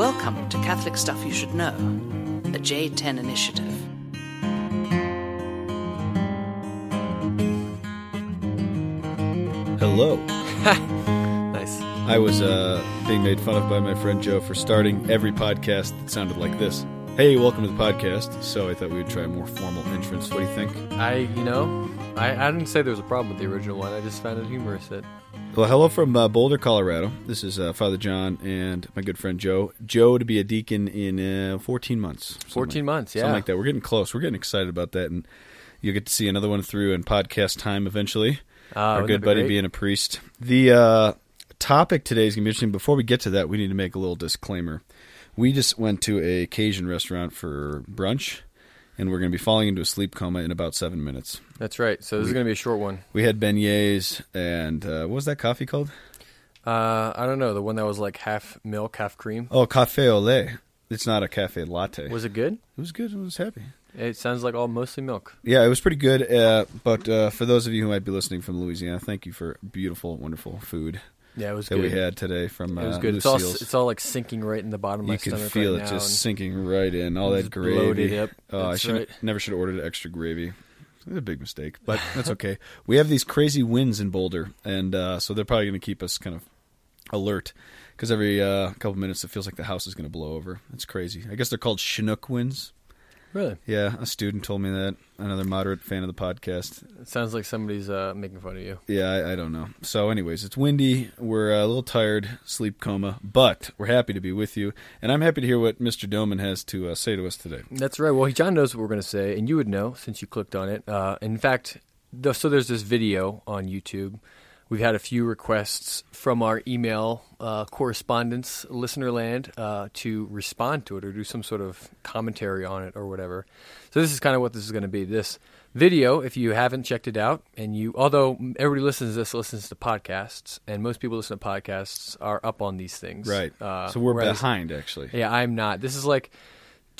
Welcome to Catholic Stuff You Should Know, the J10 Initiative. Hello. Nice. I was uh, being made fun of by my friend Joe for starting every podcast that sounded like this. Hey, welcome to the podcast. So I thought we would try a more formal entrance. What do you think? I, you know, I, I didn't say there was a problem with the original one. I just found it humorous that Well, hello from uh, Boulder, Colorado. This is uh, Father John and my good friend Joe. Joe to be a deacon in uh, 14 months. 14 like- months, yeah. Something like that. We're getting close. We're getting excited about that. And you'll get to see another one through in podcast time eventually. Uh, Our good be buddy great? being a priest. The uh, topic today is going to be interesting. Before we get to that, we need to make a little disclaimer. We just went to a Cajun restaurant for brunch, and we're going to be falling into a sleep coma in about seven minutes. That's right. So this is going to be a short one. We had beignets and uh, what was that coffee called? Uh, I don't know. The one that was like half milk, half cream. Oh, cafe au lait. It's not a cafe latte. Was it good? it was good. I was happy. It sounds like all mostly milk. Yeah, it was pretty good. Uh, but uh, for those of you who might be listening from Louisiana, thank you for beautiful, wonderful food Yeah, it was good. that good. we had today from It was uh, good. It's all it's all like sinking right in the bottom of my you can stomach feel right it now, just sinking right in. All that gravy. up. Oh, I should right. never should have ordered extra gravy. It's a big mistake, but that's okay. we have these crazy winds in Boulder, and uh, so they're probably going to keep us kind of alert because every uh, couple minutes it feels like the house is going to blow over. It's crazy. I guess they're called Chinook winds. Really, Yeah, a student told me that. Another moderate fan of the podcast. it sounds like somebody's uh, making fun of you. Yeah, I, I don't know. So, anyways, it's windy. We're uh, a little tired, sleep coma, but we're happy to be with you, and I'm happy to hear what Mr. Doman has to uh, say to us today. That's right. Well, John knows what we're going to say, and you would know since you clicked on it. Uh, in fact, the, so there's this video on YouTube. We've had a few requests from our email uh, correspondence, Listenerland, uh, to respond to it or do some sort of commentary on it or whatever. So this is kind of what this is going to be. This video, if you haven't checked it out, and you, although everybody listens to this, listens to podcasts, and most people listen to podcasts are up on these things, Right. Uh, so we're behind, actually. yeah, I'm not. This is like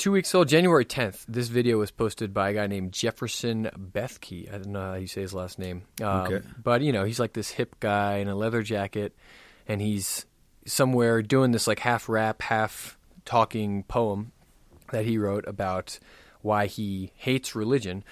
two weeks old, January 10th. This video was posted by a guy named Jefferson Bethke. I don't know how you say his last name. Um, Okay. But, you know, he's like this hip guy in a leather jacket, and he's somewhere doing this like half rap, half talking poem that he wrote about why he hates religion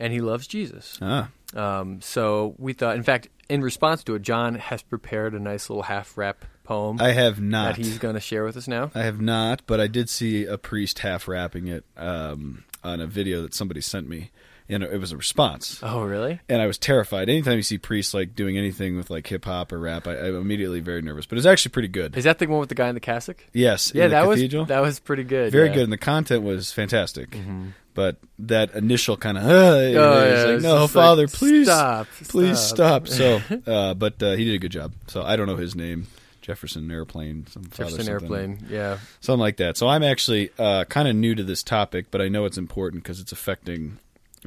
and he loves Jesus. Ah, Um, so we thought, in fact, in response to it, John has prepared a nice little half rap poem I have not. that he's going to share with us now. I have not, but I did see a priest half rapping it um, on a video that somebody sent me, and it was a response. Oh, really? And I was terrified. Anytime you see priests like doing anything with like hip hop or rap, I, I'm immediately very nervous. But it's actually pretty good. Is that the one with the guy in the cassock? yes, Yeah, that cathedral. was that was pretty good. very yeah. good, and the content was fantastic. Mhm. But that initial kind of, uh, Oh, yeah, like, no, just like, Father, please stop, please stop. So, uh, but uh, he did a good job. So I don't know his name, Jefferson Airplane, some Jefferson something. Airplane. Yeah, something like that. So I'm actually uh, kind of new to this topic, but I know it's important because it's affecting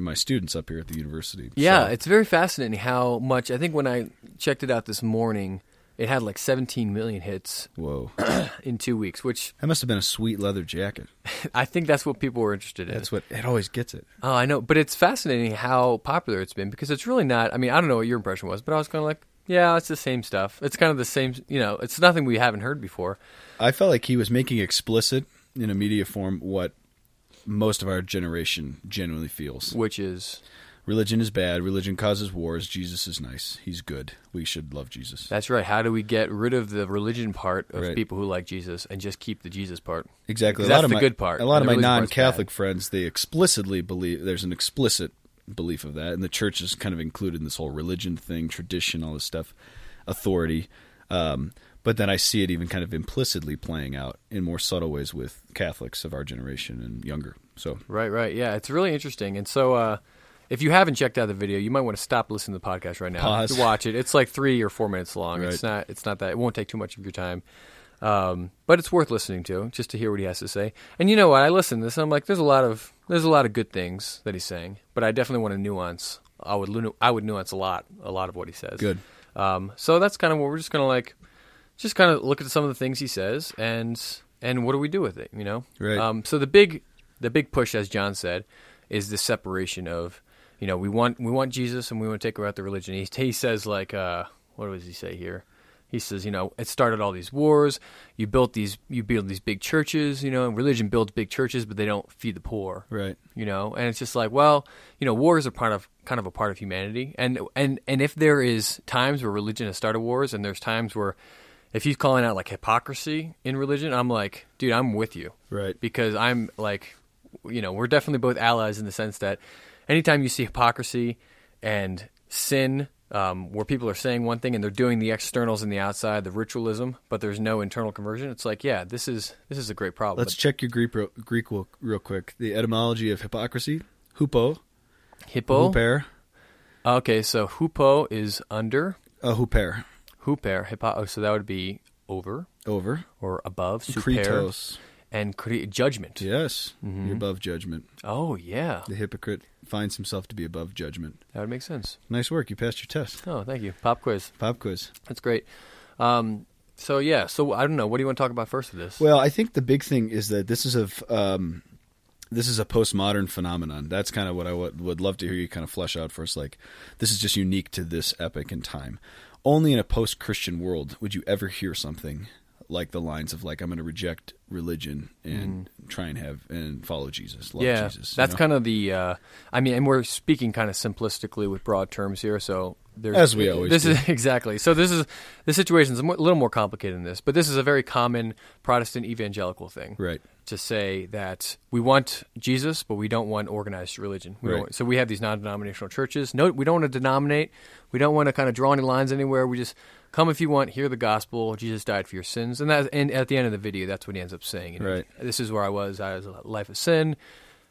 my students up here at the university. yeah. So- It's very fascinating how much. I think when I checked it out this morning, it had like 17 million hits whoa, in two weeks, which that must have been a sweet leather jacket. I think that's what people were interested in. That's what it always gets it. Oh, I know, but it's fascinating how popular it's been because it's really not. I mean, I don't know what your impression was, but I was kind of like, yeah, it's the same stuff. It's kind of the same. You know, it's nothing we haven't heard before. I felt like he was making explicit in a media form what most of our generation genuinely feels. Which is Religion is bad. Religion causes wars. Jesus is nice. He's good. We should love Jesus. That's right. How do we get rid of the religion part of Right. people who like Jesus and just keep the Jesus part? Exactly. A lot that's of the my, good part, A lot of my non-Catholic friends they explicitly believe there's an explicit belief of that, and the church is kind of included in this whole religion thing, tradition, all this stuff, authority. Um, but then I see it even kind of implicitly playing out in more subtle ways with Catholics of our generation and younger. So Right, right. Yeah, it's really interesting. And so, uh, if you haven't checked out the video, you might want to stop listening to the podcast right now Pause. watch it. It's like three or four minutes long. It's not. It's not that. It won't take too much of your time. Um, but it's worth listening to just to hear what he has to say. And you know what? I listen to this. And I'm like, there's a lot of there's a lot of good things that he's saying, but I definitely want to nuance. I would I would nuance a lot a lot of what he says. good. Um, so that's kind of what we're just gonna like, just kind of look at some of the things he says and and what do we do with it? You know. Right. Um, so the big the big push, as John said, is the separation of you know we want we want Jesus and we want to take away the religion. He he says like uh, what does he say here? He says, you know, it started all these wars. You built these, you build these big churches. You know, and religion builds big churches, but they don't feed the poor. Right. You know, and it's just like, well, you know, wars are part of kind of a part of humanity, and and and if there is times where religion has started wars, and there's times where if he's calling out like hypocrisy in religion, I'm like, dude, I'm with you, Right. because I'm like, you know, we're definitely both allies in the sense that anytime you see hypocrisy and sin, um, where people are saying one thing and they're doing the externals and the outside, the ritualism, but there's no internal conversion, it's like, yeah, this is this is a great problem. Let's check your Greek real, Greek real, real quick. The etymology of hypocrisy: hupo, Hippo. huper, Okay, so hupo is under, uh, huper, huper. Oh, so that would be over over, or above, super, and cre- judgment. Yes, Mm-hmm. you're above judgment. Oh yeah, The hypocrite finds himself to be above judgment. that would make sense. Nice work. You passed your test. Oh, thank you. Pop quiz. Pop quiz. That's great. Um, so yeah, so I don't know. What do you want to talk about first with this? Well, I think the big thing is that this is a um, this is a postmodern phenomenon. That's kind of what I would, would love to hear you kind of flesh out for us. Like, this is just unique to this epoch in time. Only in a post-Christian world would you ever hear something like the lines of like, "I'm going to reject religion and try and have and follow Jesus, love Mm. yeah, Jesus." that's know? kind of the. Uh, I mean, and we're speaking kind of simplistically with broad terms here, so there's, As we always This do. is exactly. So this is the situation is a little more complicated than this, but this is a very common Protestant evangelical thing. right. To say that we want Jesus, but we don't want organized religion. We Right. so we have these non-denominational churches. No, we don't want to denominate. We don't want to kind of draw any lines anywhere. We just come if you want, hear the gospel. Jesus died for your sins, and that. And at the end of the video, that's what he ends up saying. You know, Right. This is where I was. I was a life of sin,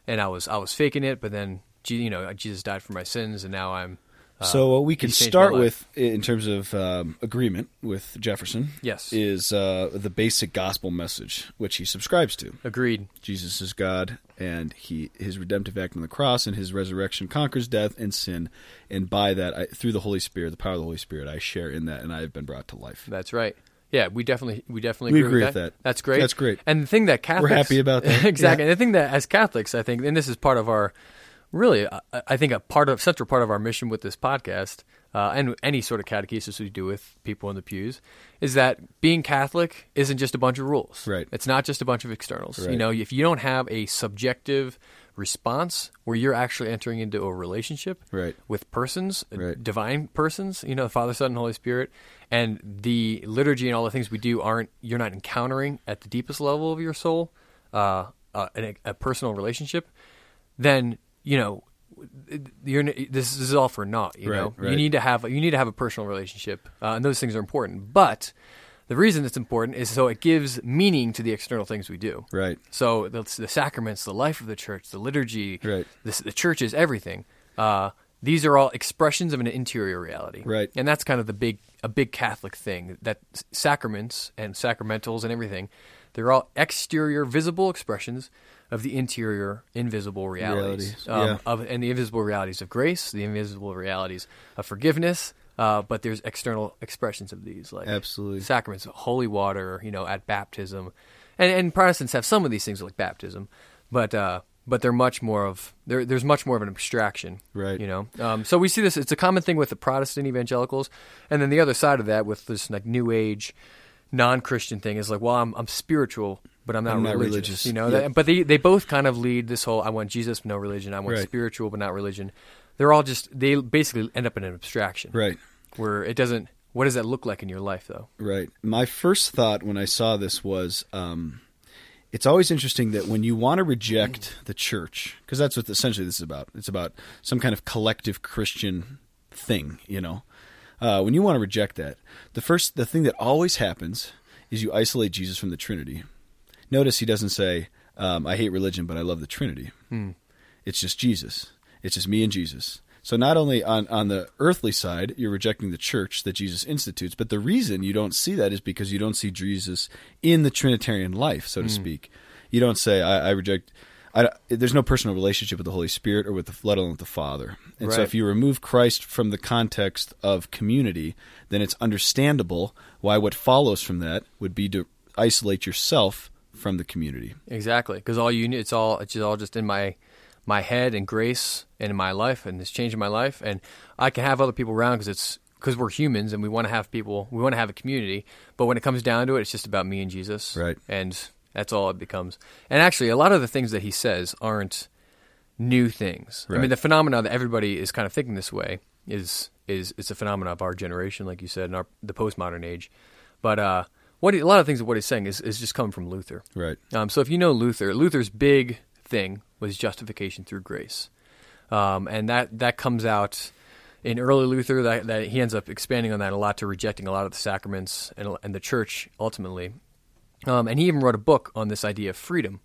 and I was I was faking it, but then you know Jesus died for my sins, and now I'm. Uh, so what we can start with in terms of um, agreement with Jefferson, Yes. is uh, the basic gospel message which he subscribes to. Agreed. Jesus is God, and he his redemptive act on the cross and his resurrection conquers death and sin, and by that, I, through the Holy Spirit, the power of the Holy Spirit, I share in that, and I have been brought to life. That's right. Yeah, we definitely we definitely We agree, agree with with that. that. That's great. That's great. And the thing that Catholics we're happy about that. exactly. Yeah. And the thing that as Catholics, I think, and this is part of our really, I, I think a part of central part of our mission with this podcast uh, and any sort of catechesis we do with people in the pews is that being Catholic isn't just a bunch of rules. Right. It's not just a bunch of externals. You know, if you don't have a subjective response where you're actually entering into a relationship Right. with persons, uh, Right. divine persons, you know, the Father, Son, and Holy Spirit, and the liturgy and all the things we do aren't you're not encountering at the deepest level of your soul, uh, uh, a, a personal relationship, then you know. You're, this is all for naught. You Right, know, you need to have you need to have a personal relationship, uh, and those things are important. But the reason it's important is so it gives meaning to the external things we do. Right. So the, the sacraments, the life of the church, the liturgy, Right. the, the church is everything. Uh, these are all expressions of an interior reality, Right. And that's kind of the big a big Catholic thing that sacraments and sacramentals and everything, they're all exterior, visible expressions of the interior, invisible realities, Realities, um, yeah. of and the invisible realities of grace, the invisible realities of forgiveness. Uh, but there's external expressions of these, like Absolutely. sacraments, holy water, you know, at baptism, and, and Protestants have some of these things like baptism, but uh, but they're much more of there. There's much more of an abstraction, Right. You know, um, so we see this. It's a common thing with the Protestant evangelicals, and then the other side of that with this like New Age, non-Christian thing is like, well, I'm I'm spiritual, but I'm not, I'm not religious, religious. You know, that, but they they both kind of lead this whole I want Jesus, but no religion. I want Right. spiritual, but not religion. They're all just they basically end up in an abstraction, Right. Where it doesn't. What does that look like in your life, though? Right. My first thought when I saw this was um, it's always interesting that when you want to reject the church, because that's what essentially this is about, it's about some kind of collective Christian thing, you know. Uh, when you want to reject that, the first, the thing that always happens is you isolate Jesus from the Trinity. Notice he doesn't say, um, I hate religion, but I love the Trinity. It's just Jesus. It's just me and Jesus. So not only on, on the earthly side, you're rejecting the church that Jesus institutes, but the reason you don't see that is because you don't see Jesus in the Trinitarian life, so to speak. You don't say, I, I reject. I, there's no personal relationship with the Holy Spirit or with the, let alone with the Father. And so if you remove Christ from the context of community, then it's understandable why what follows from that would be to isolate yourself from the community. Exactly, because all you need it's all it's all just in my my head and grace and in my life and it's changing my life and I can have other people around because it's because we're humans and we want to have people, we want to have a community. But when it comes down to it, it's just about me and Jesus, Right. And that's all it becomes. And actually, a lot of the things that he says aren't new things. I mean, the phenomenon that everybody is kind of thinking this way is is it's a phenomenon of our generation, like you said, in our the postmodern age. But uh, what he, a lot of things of what he's saying is is just coming from Luther. Right. Um, so if you know Luther, Luther's big thing was justification through grace, um, and that that comes out in early Luther. That, that he ends up expanding on that a lot to rejecting a lot of the sacraments and, and the church ultimately. Um, and he even wrote a book on this idea of freedom.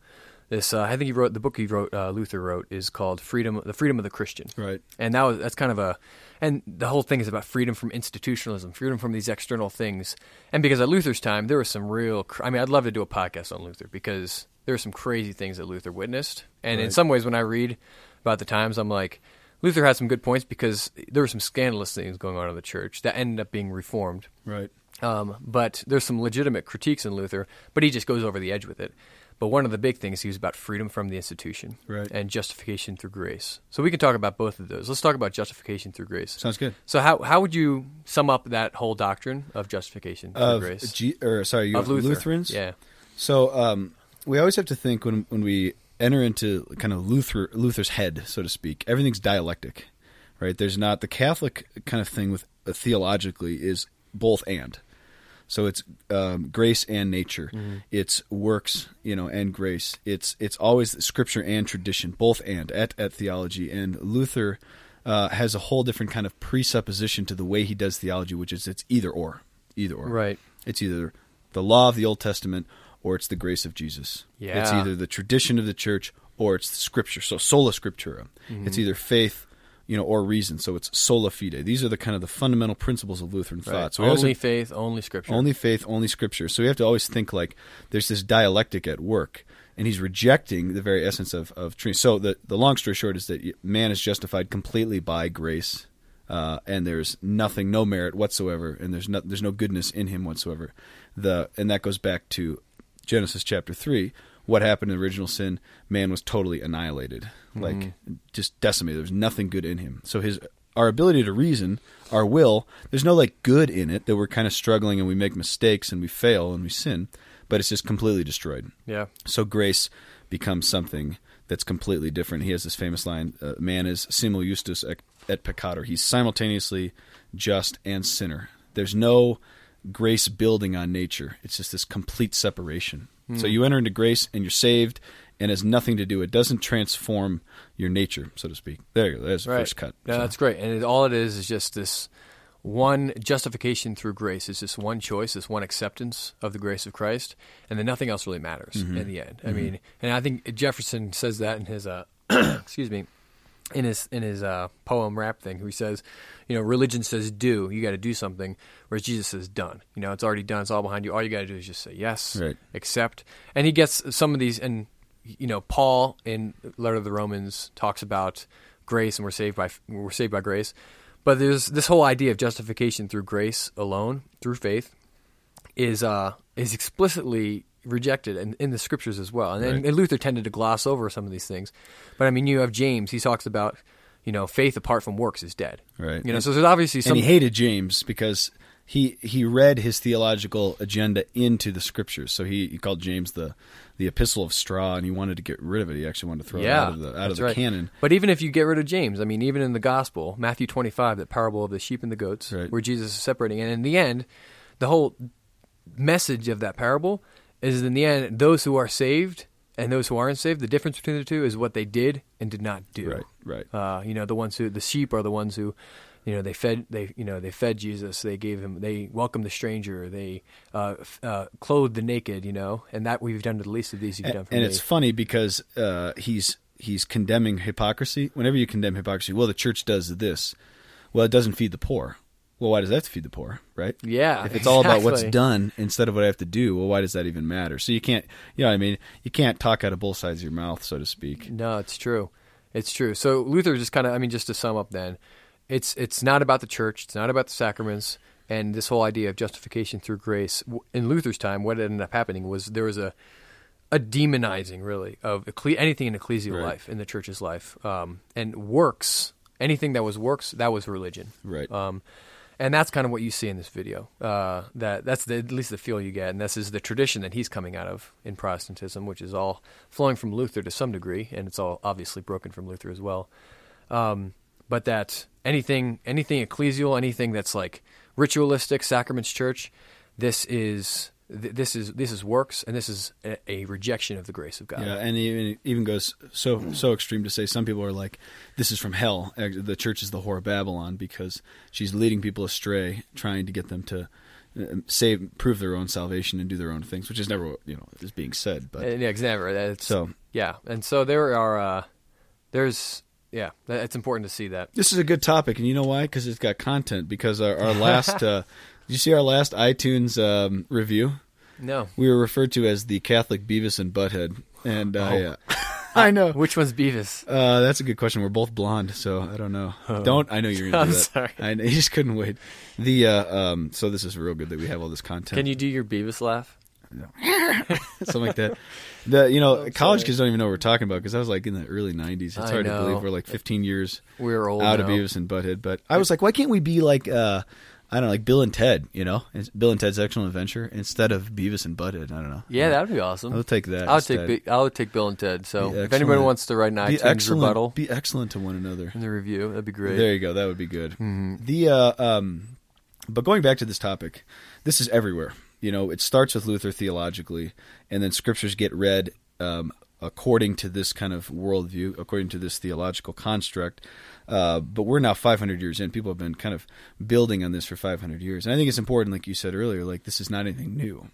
This uh, I think he wrote the book he wrote uh, Luther wrote is called Freedom the Freedom of the Christian Right. and that was that's kind of a and the whole thing is about freedom from institutionalism freedom from these external things and because at luther's time there was some real cr- i mean i'd love to do a podcast on luther because there were some crazy things that luther witnessed and in some ways when i read about the times i'm like luther had some good points because there were some scandalous things going on in the church that ended up being reformed Right. um, but there's some legitimate critiques in Luther, but he just goes over the edge with it. But one of the big things he was about freedom from the institution Right. and justification through grace. So we can talk about both of those. Let's talk about justification through grace. Sounds good. So how how would you sum up that whole doctrine of justification through Of grace G- or sorry, you of Luther? Lutherans. Yeah, So um, we always have to think when when we enter into kind of Luther Luther's head, so to speak. Everything's dialectic, right? There's not the Catholic kind of thing with uh, theologically is both and. So it's um, grace and nature. It's works, you know, and grace. It's it's always scripture and tradition, both and at at theology. And Luther uh, has a whole different kind of presupposition to the way he does theology, which is it's either or, either or. Right. It's either the law of the Old Testament or it's the grace of Jesus. Yeah. It's either the tradition of the church or it's the scripture. So sola scriptura. Mm-hmm. It's either faith, you know, or reason. So it's sola fide. These are the kind of the fundamental principles of Lutheran right. thought. So only have- faith, only scripture. only faith, only scripture. So we have to always think like there's this dialectic at work, and he's rejecting the very essence of, of Trinity. So the, the long story short is that man is justified completely by grace, uh, and there's nothing, no merit whatsoever, and there's no, there's no goodness in him whatsoever. The and that goes back to Genesis chapter three. What happened in original sin? Man was totally annihilated, like just decimated. There was nothing good in him. So his our ability to reason, our will, there's no like good in it that we're kind of struggling and we make mistakes and we fail and we sin, but it's just completely destroyed. yeah, So grace becomes something that's completely different. He has this famous line: uh, "Man is simul justus et, et peccator." He's simultaneously just and sinner. There's no grace building on nature. It's just this complete separation. So you enter into grace and you're saved, and it has nothing to do. It doesn't transform your nature, so to speak. There you go. There's the right. first cut. Yeah, So- that's great. And it, all it is is just this one justification through grace. It's just one choice, this one acceptance of the grace of Christ, and then nothing else really matters Mm-hmm. in the end. I mean, and I think Jefferson says that in his uh, excuse me, in his in his uh, poem rap thing. Who he says, you know, religion says do, you got to do something, whereas Jesus says done. You know, it's already done. It's all behind you. All you got to do is just say yes, Right. accept. And he gets some of these, and you know, Paul in Letter of the Romans talks about grace, and we're saved by we're saved by grace. But there's this whole idea of justification through grace alone, through faith, is uh, is explicitly rejected in, in the scriptures as well. And, and, Right. and Luther tended to gloss over some of these things. But I mean, you have James. He talks about you know faith apart from works is dead. Right. You know, And- so there's obviously some. and he hated James because he he read his theological agenda into the scriptures. So he, he called James the the epistle of straw, and he wanted to get rid of it. He actually wanted to throw it out of the out of the right. canon. But even if you get rid of James, I mean, even in the gospel, Matthew 25, that parable of the sheep and the goats, Right. where Jesus is separating, and in the end, the whole message of that parable is in the end, those who are saved and those who aren't saved, the difference between the two is what they did and did not do. Right, right. Uh, you know, the ones who the sheep are the ones who, you know, they fed they you know they fed Jesus. They gave him they welcomed the stranger. They uh, f- uh, clothed the naked. You know, and that we've done to the least of these. You've done And, for and me. it's funny because uh, he's he's condemning hypocrisy. Whenever you condemn hypocrisy, well, the church does this. Well, it doesn't feed the poor. Well, why does that feed the poor, right? Yeah, If it's all about what's done instead of what I have to do, well, why does that even matter? So you can't, you know, I mean, you can't talk out of both sides of your mouth, so to speak. No, it's true. It's true. So Luther just kind of, I mean, just to sum up, then, it's it's not about the church. It's not about the sacraments, and this whole idea of justification through grace. In Luther's time, what ended up happening was there was a a demonizing, really, of anything in ecclesial Right. life, in the church's life, um, and works. Anything that was works, that was religion. Right. Um, and that's kind of what you see in this video. Uh, that that's the, at least the feel you get, and this is the tradition that he's coming out of in Protestantism, which is all flowing from Luther to some degree, and it's all obviously broken from Luther as well. Um, but that anything anything ecclesial, anything that's like ritualistic, sacraments church, this is th- this is this is works, and this is a, a rejection of the grace of God. Yeah, and even it even goes so so extreme to say some people are like, "This is from hell." The church is the whore of Babylon because she's leading people astray, trying to get them to uh, save, prove their own salvation, and do their own things, which is never what you know is being said. But yeah, it's never. It's, So- yeah, and so there are uh, there's yeah, it's important to see that. this is a good topic, and you know why? Because it's got content. Because our, our last, uh, did you see our last iTunes um, review? No, We were referred to as the Catholic Beavis and Butthead, and I, Oh. uh, I know. which one's Beavis? Uh, that's a good question. We're both blonde, so I don't know. Don't I know you're gonna do I'm that? sorry. I know, you just couldn't wait. The uh, um, so this is real good that we have all this content. Can you do your Beavis laugh? something like that? The you know I'm college sorry. kids don't even know what we're talking about because I was like in the early '90s. It's I hard to know. believe we're like 15 years We're old out now. of Beavis and Butthead. But I was like, why can't we be like uh, I don't know, like Bill and Ted? You know, Bill and Ted's Excellent Adventure instead of Beavis and Butthead. I don't know. Yeah, that'd be awesome. I'll take that. I would instead. take I would take Bill and Ted. So if anybody wants to write an be iTunes excellent. rebuttal Be excellent to one another. in the review, that'd be great. There you go. That would be good. Mm-hmm. The uh, um, but going back to this topic, this is everywhere. You know, it starts with Luther theologically, and then scriptures get read um, according to this kind of worldview, according to this theological construct. Uh, but we're now 500 years in. People have been kind of building on this for 500 years, and I think it's important, like you said earlier, like this is not anything new.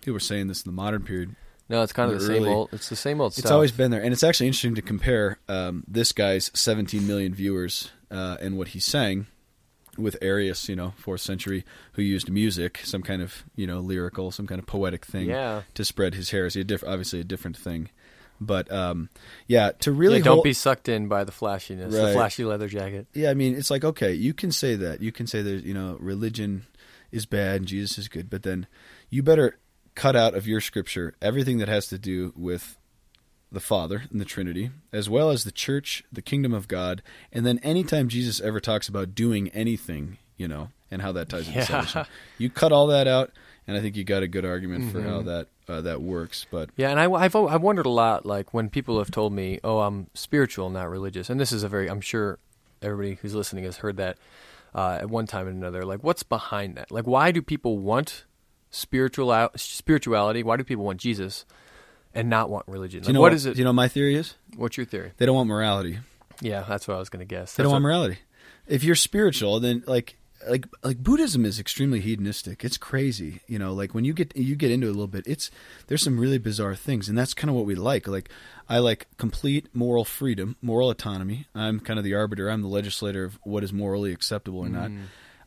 People were saying this in the modern period No, it's kind of the same old. It's the same old it's stuff. always been there, and it's actually interesting to compare um, this guy's 17 million viewers uh, and what he's saying with Arius, you know, fourth century, who used music, some kind of you know lyrical, some kind of poetic thing, Yeah. to spread his heresy. A diff- obviously, a different thing, but um, yeah, to really yeah, don't hold- be sucked in by the flashiness, the flashy leather jacket. yeah, I mean, it's like okay, you can say that. You can say that you know religion is bad and Jesus is good, but then you better cut out of your scripture everything that has to do with the Father and the Trinity, as well as the church, the kingdom of God, and then anytime Jesus ever talks about doing anything, you know, and how that ties into Yeah. salvation, you cut all that out, and I think you got a good argument for Mm-hmm. how that uh, that works. But Yeah, and I, I've I've wondered a lot, like when people have told me, "Oh, I'm spiritual, not religious," and this is a very, I'm sure everybody who's listening has heard that uh, at one time or another. Like, what's behind that? Like, why do people want spiritual spirituality? Why do people want Jesus and not want religion? do Like, you know what is it? You know what my theory is? what's your theory? They don't want morality. Yeah, that's what I was going to guess. They don't That's want morality. If you're spiritual, then like like like Buddhism is extremely hedonistic. It's crazy, you know. Like when you get you get into it a little bit, it's there's some really bizarre things, and that's kind of what we like. Like I like complete moral freedom, moral autonomy. I'm kind of the arbiter. I'm the legislator of what is morally acceptable or not. Mm.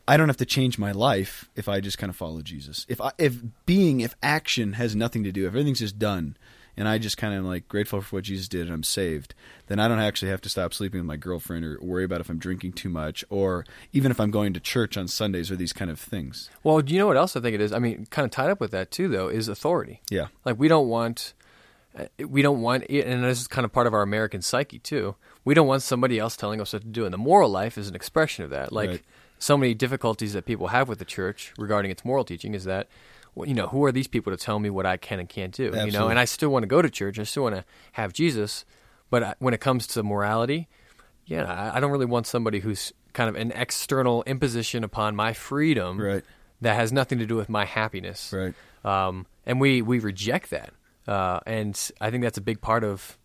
I don't have to change my life if I just kind of follow Jesus. If I, if being, if action has nothing to do, if everything's just done, and I just kind of like grateful for what Jesus did and I'm saved, then I don't actually have to stop sleeping with my girlfriend or worry about if I'm drinking too much or even if I'm going to church on Sundays or these kind of things. Well, do you know what else I think it is? I mean, kind of tied up with that too, though, is authority. Yeah. Like we don't want, uh, we don't want, and this is kind of part of our American psyche too. We don't want somebody else telling us what to do, and the moral life is an expression of that. Like Right. so many difficulties that people have with the church regarding its moral teaching is that, well, you know, who are these people to tell me what I can and can't do? You know, and I still want to go to church. I still want to have Jesus, but I, when it comes to morality, yeah, I, I don't really want somebody who's kind of an external imposition upon my freedom Right. that has nothing to do with my happiness. Right. Um, and we, we reject that. Uh, and I think that's a big part of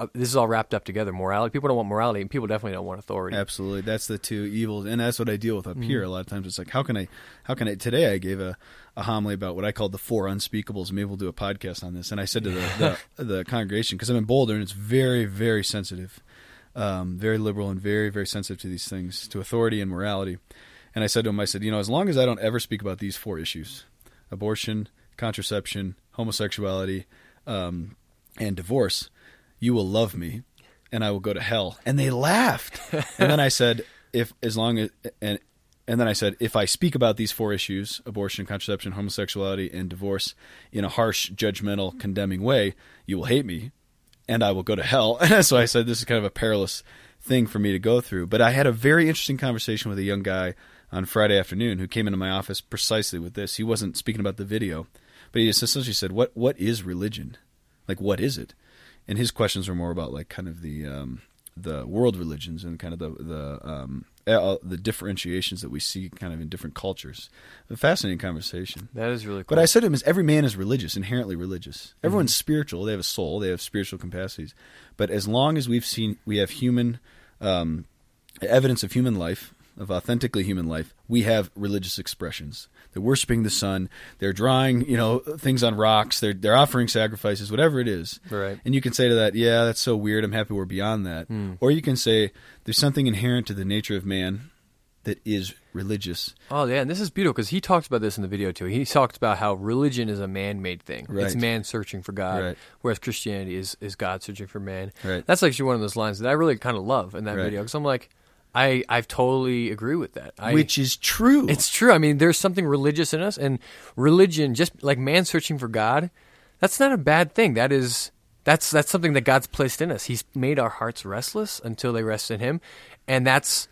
uh, this is all wrapped up together. Morality. People don't want morality, and people definitely don't want authority. Absolutely, that's the two evils, and that's what I deal with Mm-hmm. up here. A lot of times, it's like, how can I, how can I? Today, I gave a, a homily about what I called the four unspeakables. Maybe we'll do a podcast on this. And I said to the the, the congregation because I'm in Boulder, and it's very, very sensitive, um, very liberal, and very, very sensitive to these things, to authority and morality. And I said to them, I said, you know, as long as I don't ever speak about these four issues, abortion, contraception, homosexuality, um, and divorce, you will love me and I will go to hell. And they laughed. and then I said, if as long as and and then I said, if I speak about these four issues, abortion, contraception, homosexuality, and divorce in a harsh, judgmental, condemning way, you will hate me and I will go to hell. And so I said, this is kind of a perilous thing for me to go through. But I had a very interesting conversation with a young guy on Friday afternoon who came into my office precisely with this. He wasn't speaking about the video, but he essentially said, "What what is religion? Like what is it?" And his questions were more about like kind of the um, the world religions and kind of the the um, uh, the differentiations that we see kind of in different cultures. A fascinating conversation. That is really cool. But I said to him is every man is religious, inherently religious. Everyone's spiritual. They have a soul. They have spiritual capacities. But as long as we've seen, we have human um, evidence of human life, of authentically human life, we have religious expressions. They're worshiping the sun. They're drawing, you know, things on rocks. They're they're offering sacrifices, whatever it is. Right. And you can say to that, yeah, that's so weird. I'm happy we're beyond that. Hmm. Or you can say there's something inherent to the nature of man that is religious. Oh yeah, and this is beautiful because he talks about this in the video too. He talks about how religion is a man-made thing. It's man searching for God, Right. whereas Christianity is is God searching for man. Right. That's actually one of those lines that I really kind of love in that Right. video because I'm like, I I totally agree with that. I, which is true. it's true. I mean, there's something religious in us, and religion, just like man searching for God, that's not a bad thing. That is that's that's something that God's placed in us. He's made our hearts restless until they rest in Him, and that's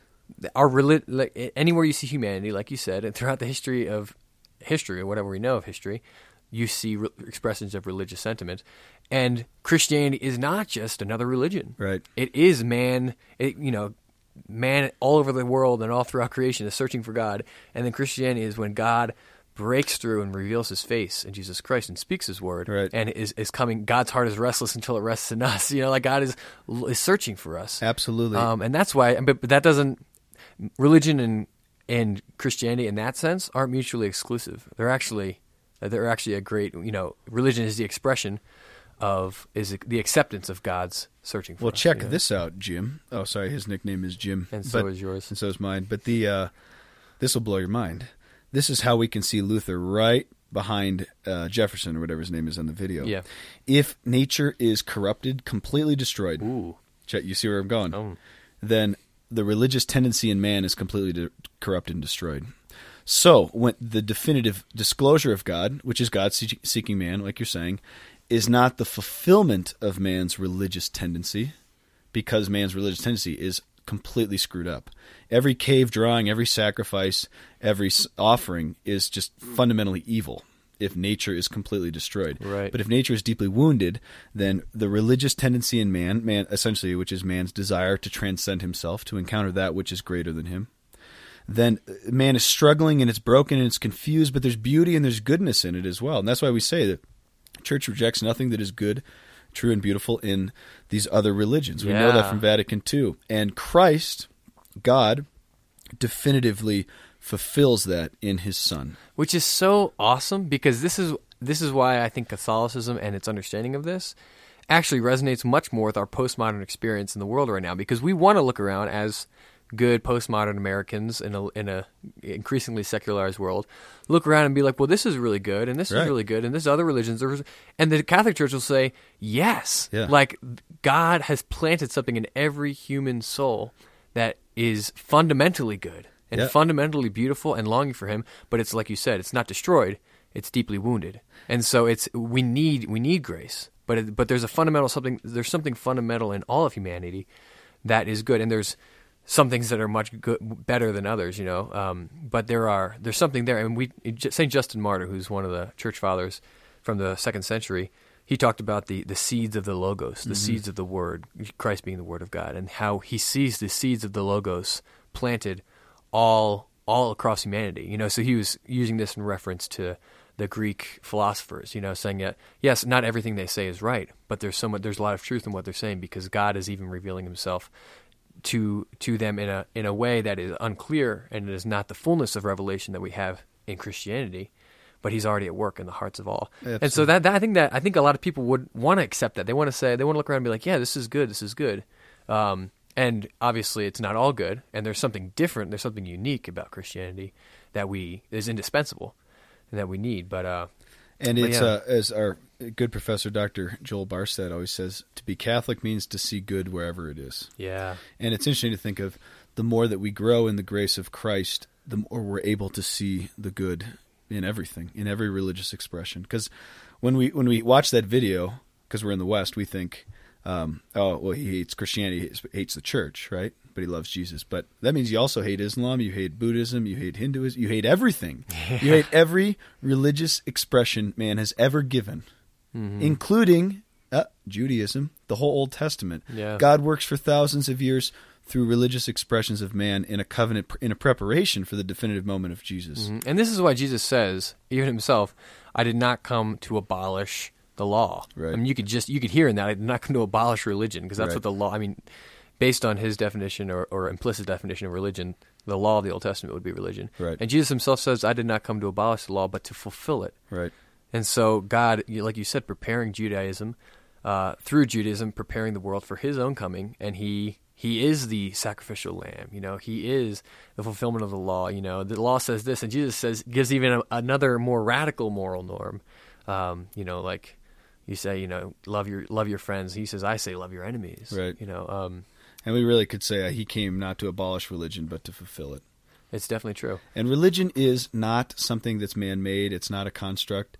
our reli- like anywhere you see humanity, like you said, and throughout the history of history or whatever we know of history, you see re- expressions of religious sentiment. And Christianity is not just another religion. Right. It is man. It, you know, man all over the world and all throughout creation is searching for God. And then Christianity is when God breaks through and reveals His face in Jesus Christ and speaks His word. Right. And is is coming. God's heart is restless until it rests in us. You know, like God is is searching for us. Absolutely. Um, and that's why. But, but that doesn't. Religion and and Christianity in that sense aren't mutually exclusive. They're actually they're actually a great. You know, religion is the expression of is the acceptance of God's searching for. Well, check know? this out, Jim. Oh, sorry, his nickname is Jim, And so But- is yours. and so is mine. But the uh, this will blow your mind. This is how we can see Luther right behind uh, Jefferson or whatever his name is on the video. Yeah. If nature is corrupted, completely destroyed, Ooh. check. You see where I'm going? Oh. Then the religious tendency in man is completely de- corrupted and destroyed. So, when the definitive disclosure of God, which is God see- seeking man, like you're saying, is not the fulfillment of man's religious tendency, because man's religious tendency is completely screwed up. Every cave drawing, every sacrifice, every offering is just fundamentally evil if nature is completely destroyed. Right. But if nature is deeply wounded, then the religious tendency in man, man essentially, which is man's desire to transcend himself, to encounter that which is greater than him, then uh, man is struggling and it's broken and it's confused, but there's beauty and there's goodness in it as well. And that's why we say that church rejects nothing that is good, true, and beautiful in these other religions. We know that from Vatican II. And Christ, God, definitively fulfills that in his Son. which is so awesome because this is this is why I think Catholicism and its understanding of this actually resonates much more with our postmodern experience in the world right now because we want to look around as good postmodern Americans in a in a increasingly secularized world look around and be like well this is really good and this Right. is really good and this other religions are and the Catholic Church will say yes Yeah. like God has planted something in every human soul that is fundamentally good and Yeah. fundamentally beautiful and longing for him but it's like you said it's not destroyed it's deeply wounded and so it's we need we need grace but it, but there's a fundamental something there's something fundamental in all of humanity that is good and there's some things that are much good, better than others you know um, but there are there's something there and we St. Justin Martyr who's one of the church fathers from the second century he talked about the, the seeds of the logos, the seeds of the word, Christ being the word of God, and how he sees the seeds of the logos planted all all across humanity. You know, so he was using this in reference to the Greek philosophers, you know, saying that yes, not everything they say is right, but there's so much there's a lot of truth in what they're saying because God is even revealing himself to to them in a in a way that is unclear and it is not the fullness of revelation that we have in Christianity, but he's already at work in the hearts of all. And so that, that I think that I think a lot of people would want to accept that. They want to say they want to look around and be like, yeah, this is good, this is good. Um, and obviously, it's not all good, and there's something different. There's something unique about Christianity that we is indispensable and that we need. But uh, And But it's yeah. uh, as our good professor, Dr. Joel Barstad, always says, to be Catholic means to see good wherever it is. yeah, And it's interesting to think of the more that we grow in the grace of Christ, the more we're able to see the good in everything, in every religious expression. Because when we when we watch that video, because we're in the West, we think, um, oh, well, he hates Christianity, he hates- hates the church, right? but he loves Jesus. But that means you also hate Islam, you hate Buddhism, you hate Hinduism, you hate everything. You hate every religious expression man has ever given, Mm-hmm. including uh, Judaism, the whole Old Testament. Yeah. God works for thousands of years through religious expressions of man in a covenant, in a preparation for the definitive moment of Jesus. Mhm. And this is why Jesus says, even himself, I did not come to abolish the law. Right. I mean, you could just you could hear in that I did not come to abolish religion because that's Right. what the law. I mean, based on his definition or, or implicit definition of religion, the law of the Old Testament would be religion. Right. And Jesus himself says, I did not come to abolish the law, but to fulfill it. Right. And so God, like you said, preparing Judaism uh, through Judaism, preparing the world for His own coming, and He He is the sacrificial lamb. You know, He is the fulfillment of the law. You know, the law says this, and Jesus says gives even a, another more radical moral norm. Um, you know, like you say, you know, love your love your friends. He says, I say, love your enemies. Right. You know, um, And we really could say uh, he came not to abolish religion, but to fulfill it. it's definitely true. And religion is not something that's man made, it's not a construct.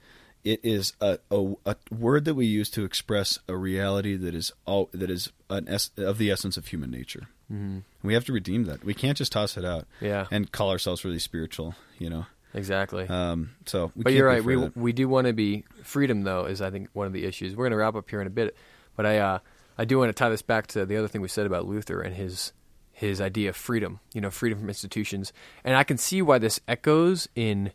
It is a, a, a word that we use to express a reality that is all that is an es- of the essence of human nature. Mm-hmm. We have to redeem that. We can't just toss it out Yeah. and call ourselves really spiritual, you know. Exactly. Um, so, we but you're right. We that. we do want to be freedom though is I think one of the issues. We're going to wrap up here in a bit, but I uh, I do want to tie this back to the other thing we said about Luther and his his idea of freedom. You know, freedom from institutions, and I can see why this echoes in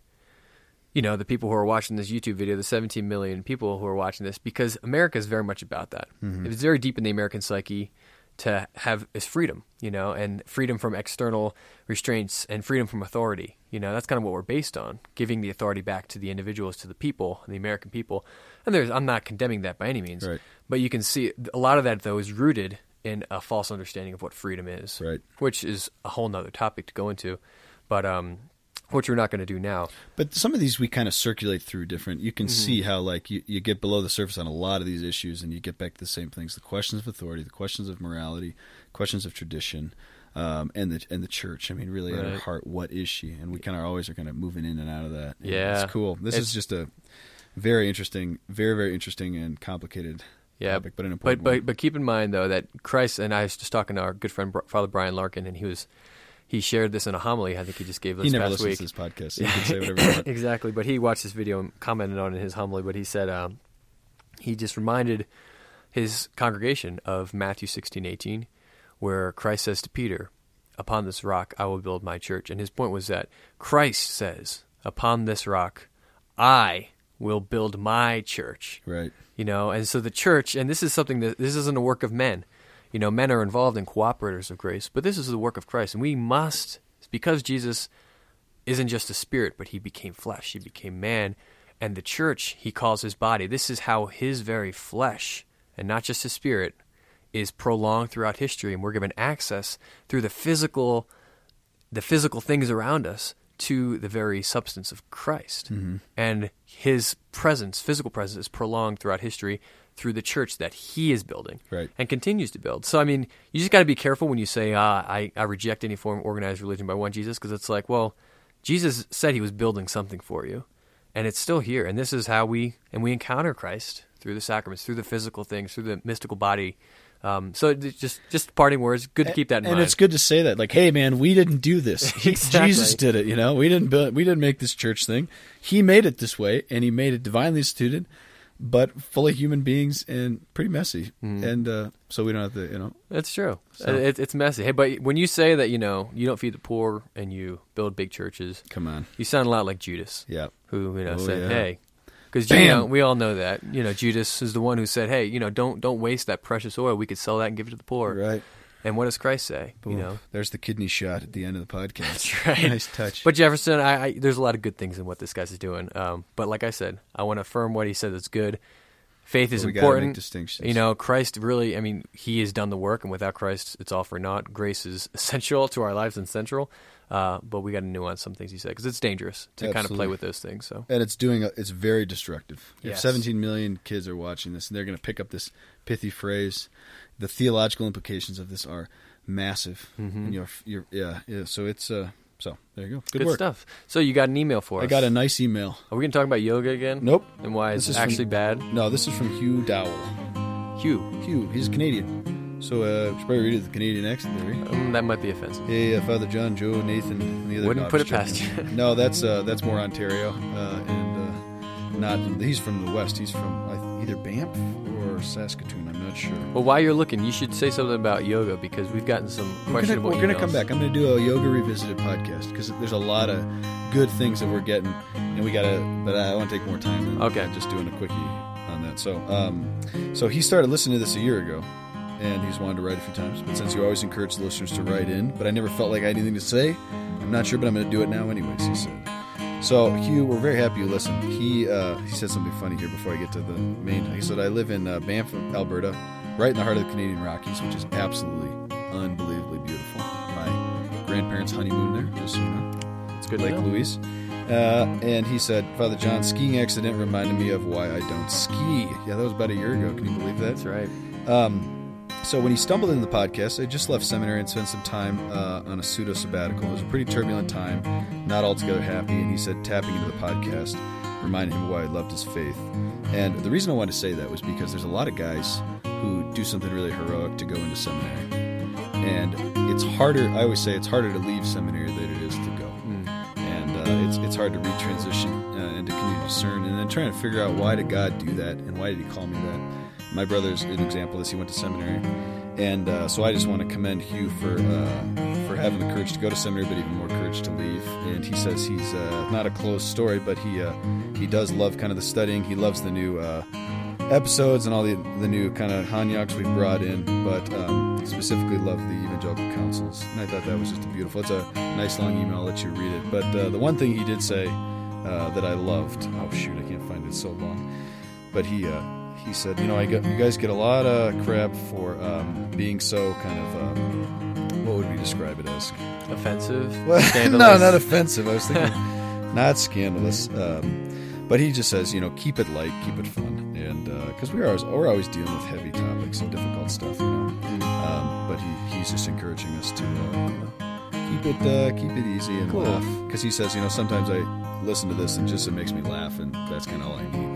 you know the people who are watching this YouTube video, the 17 million people who are watching this, because America is very much about that. It's very deep in the American psyche to have is freedom, you know, and freedom from external restraints and freedom from authority. You know, that's kind of what we're based on, giving the authority back to the individuals, to the people, the American people. And there's, I'm not condemning that by any means, Right. but you can see a lot of that though is rooted in a false understanding of what freedom is, Right. Which is a whole nother topic to go into, but um, which we're not going to do now. But some of these we kind of circulate through different. You can Mm-hmm. see how like you, you get below the surface on a lot of these issues, and you get back to the same things: the questions of authority, the questions of morality, questions of tradition, um, and the and the church. I mean, really at her Right. heart, what is she? And we kind of always are kind of moving in and out of that. And Yeah. it's cool. This It's- is just a very interesting, very very interesting and complicated Yeah, topic, but an but important but one. but keep in mind though that Christ and I was just talking to our good friend Father Brian Larkin, and he was he shared this in a homily. I think he just gave this he never past listens week. to this podcast, so you can say whatever you want. exactly, but he watched this video and commented on it in his homily. But he said um, he just reminded his congregation of Matthew sixteen eighteen, where Christ says to Peter, "Upon this rock I will build my church." And his point was that Christ says, "Upon this rock I will build my church." Right. you know and so the church and this is something that this isn't a work of men you know men are involved in cooperators of grace but this is the work of christ and we must because jesus isn't just a spirit but he became flesh he became man and the church he calls his body this is how his very flesh and not just his spirit is prolonged throughout history and we're given access through the physical the physical things around us to the very substance of Christ. Mm-hmm. And his presence, physical presence, is prolonged throughout history through the church that he is building Right. and continues to build. So, I mean, you just got to be careful when you say, ah, I, I reject any form of organized religion by one Jesus, because it's like, well, Jesus said he was building something for you, and it's still here. And this is how we, and we encounter Christ through the sacraments, through the physical things, through the mystical body. Um, so, just just parting words. Good to keep that in and mind. And it's good to say that, like, hey, man, we didn't do this. Exactly. Jesus did it. You know, we didn't build, we didn't make this church thing. He made it this way, and he made it divinely instituted, but full of human beings and pretty messy. Mm-hmm. And uh, so we don't have to, you know, It's true. So- It, it's messy. Hey, but when you say that you know you don't feed the poor and you build big churches, come on, you sound a lot like Judas, yeah, who you know Oh, said, yeah. "Hey," because you know we all know that you know Judas is the one who said, "Hey, you know don't don't waste that precious oil. We could sell that and give it to the poor." right. And what does Christ say? You know. there's the kidney shot at the end of the podcast. That's right. Nice touch. But Jefferson, I, I there's a lot of good things in what this guy's is doing. Um, but like I said, I want to affirm what he said that's good. Faith is But we gotta important. make distinctions. You know, Christ really. I mean, He has done the work, and without Christ, it's all for naught. Grace is essential to our lives and central. Uh, but we got to nuance some things he said because it's dangerous to kind of play with those things. So and it's doing a, it's very destructive. If 17 million kids are watching this and they're going to pick up this pithy phrase, the theological implications of this are massive. And you're, you're yeah, yeah. So it's uh, so there you go. Good, good work. stuff. So you got an email for us. I got a nice email. Are we going to talk about yoga again? Nope. And why This it's is from- actually bad? No, this is from Hugh Dowell. Hugh. Hugh, he's Canadian. So uh, should probably read it the Canadian accent there. eh? Um, that might be offensive. Hey, uh, Father John, Joe, Nathan, and the other. Wouldn't put it past you. no, that's uh, that's more Ontario, uh, and uh, not. He's from the west. He's from either Banff or Saskatoon. I'm not sure. Well, while you're looking, you should say something about yoga because we've gotten some questionable we're gonna come back. I'm gonna do a yoga revisited podcast because there's a lot of good things that we're getting, and we gotta. But I want to take more time. Than Okay. just doing a quickie on that. So, um, so he started listening to this a year ago, and he's wanted to write a few times. But since you always encourage the listeners to write in, but I never felt like I had anything to say. I'm not sure, but I'm gonna do it now anyways. He said. So Hugh, we're very happy you listened. He uh, he said something funny here before I get to the main. He said I live in uh, Banff, Alberta, right in the heart of the Canadian Rockies, which is absolutely unbelievably beautiful. My grandparents honeymoon there, just so you know. It's good Lake. Louise. Uh, and he said, Father John, skiing accident reminded me of why I don't ski. Yeah, that was about a year ago. Can you believe that? That's right. Um, so when he stumbled into the podcast, I just left seminary and spent some time uh, on a pseudo sabbatical. It was a pretty turbulent time, not altogether happy. And he said tapping into the podcast reminded him why he loved his faith. And the reason I wanted to say that was because there's a lot of guys who do something really heroic to go into seminary, and it's harder. I always say it's harder to leave seminary than it is to go and uh, it's it's hard to retransition uh, and to continue to discern, and then trying to figure out why did God do that, and why did He call me that. My brother's an example of this. He went to seminary, and uh, so I just want to commend Hugh for uh, for having the courage to go to seminary, but even more courage to leave. And he says he's uh, not a closed story, but he uh, he does love kind of the studying. He loves the new. Uh, episodes and all the the new kind of hanyaks we've brought in, but um, specifically loved the evangelical counsels, and I thought that was just a beautiful. It's a nice long email. I'll let you read it. But uh, the one thing he did say that I loved, oh shoot, I can't find it so long, but he he said, you know, I get, you guys get a lot of crap for um, being so kind of um, what would we describe it as? Offensive. Well, no, not offensive. I was thinking not scandalous. Um, but he just says, you know, keep it light, keep it fun, and because we're always we're always dealing with heavy topics and difficult stuff, you know. Um, but he, he's just encouraging us to uh, keep it uh, keep it easy and Cool. laugh. Because he says, you know, sometimes I listen to this and just it makes me laugh, and that's kind of all I need.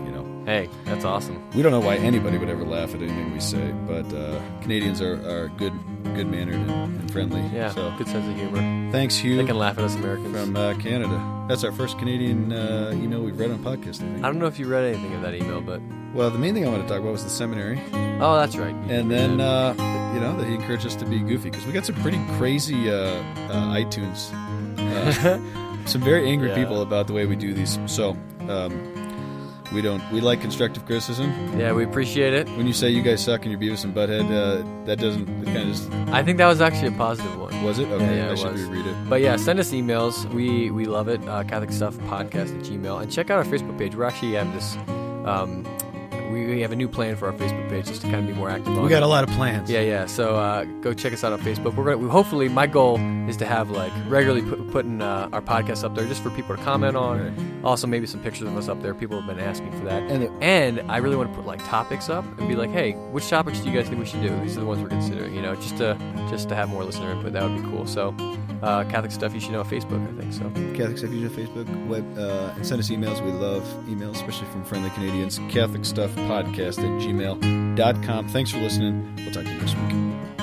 Hey, that's awesome. We don't know why anybody would ever laugh at anything we say, but uh, Canadians are, are good good mannered and, and friendly. Yeah, So good sense of humor. thanks, Hugh They can laugh at us Americans. from uh, Canada. That's our first Canadian uh, email we've read on podcast. I think. I don't know if you read anything of that email, but Well, the main thing I want to talk about was the seminary, oh, that's right. You and then uh, you know that he encouraged us to be goofy because we got some pretty crazy uh, uh, iTunes, uh, some very angry Yeah. people about the way we do these. So um, we don't we like constructive criticism. yeah, we appreciate it. When you say you guys suck and you're Beavis and Butthead, uh, that doesn't it kind of just I think that was actually a positive one. was it? Okay, yeah, I it should was. reread it. But yeah, send us emails. We we love it. Uh, Catholic Stuff Podcast at Gmail. And check out our Facebook page. We're actually have this. Um, we, we have a new plan for our Facebook page just to kind of be more active on We got it. a lot of plans. Yeah, yeah. So uh, go check us out on Facebook. We're gonna we, hopefully my goal is to have like regularly put, putting uh, our podcast up there just for people to comment on. Right. Also, maybe some pictures of us up there. People have been asking for that. And it- And I really want to put like topics up and be like, hey, which topics do you guys think we should do? These are the ones we're considering. You know, just to just to have more listener input. That would be cool. So, uh, Catholic stuff you should know on Facebook. I think so. Catholic Stuff you know Facebook, web, uh, and send us emails. We love emails, especially from friendly Canadians. Catholic Stuff Podcast at gmail.com. Thanks for listening. We'll talk to you next week.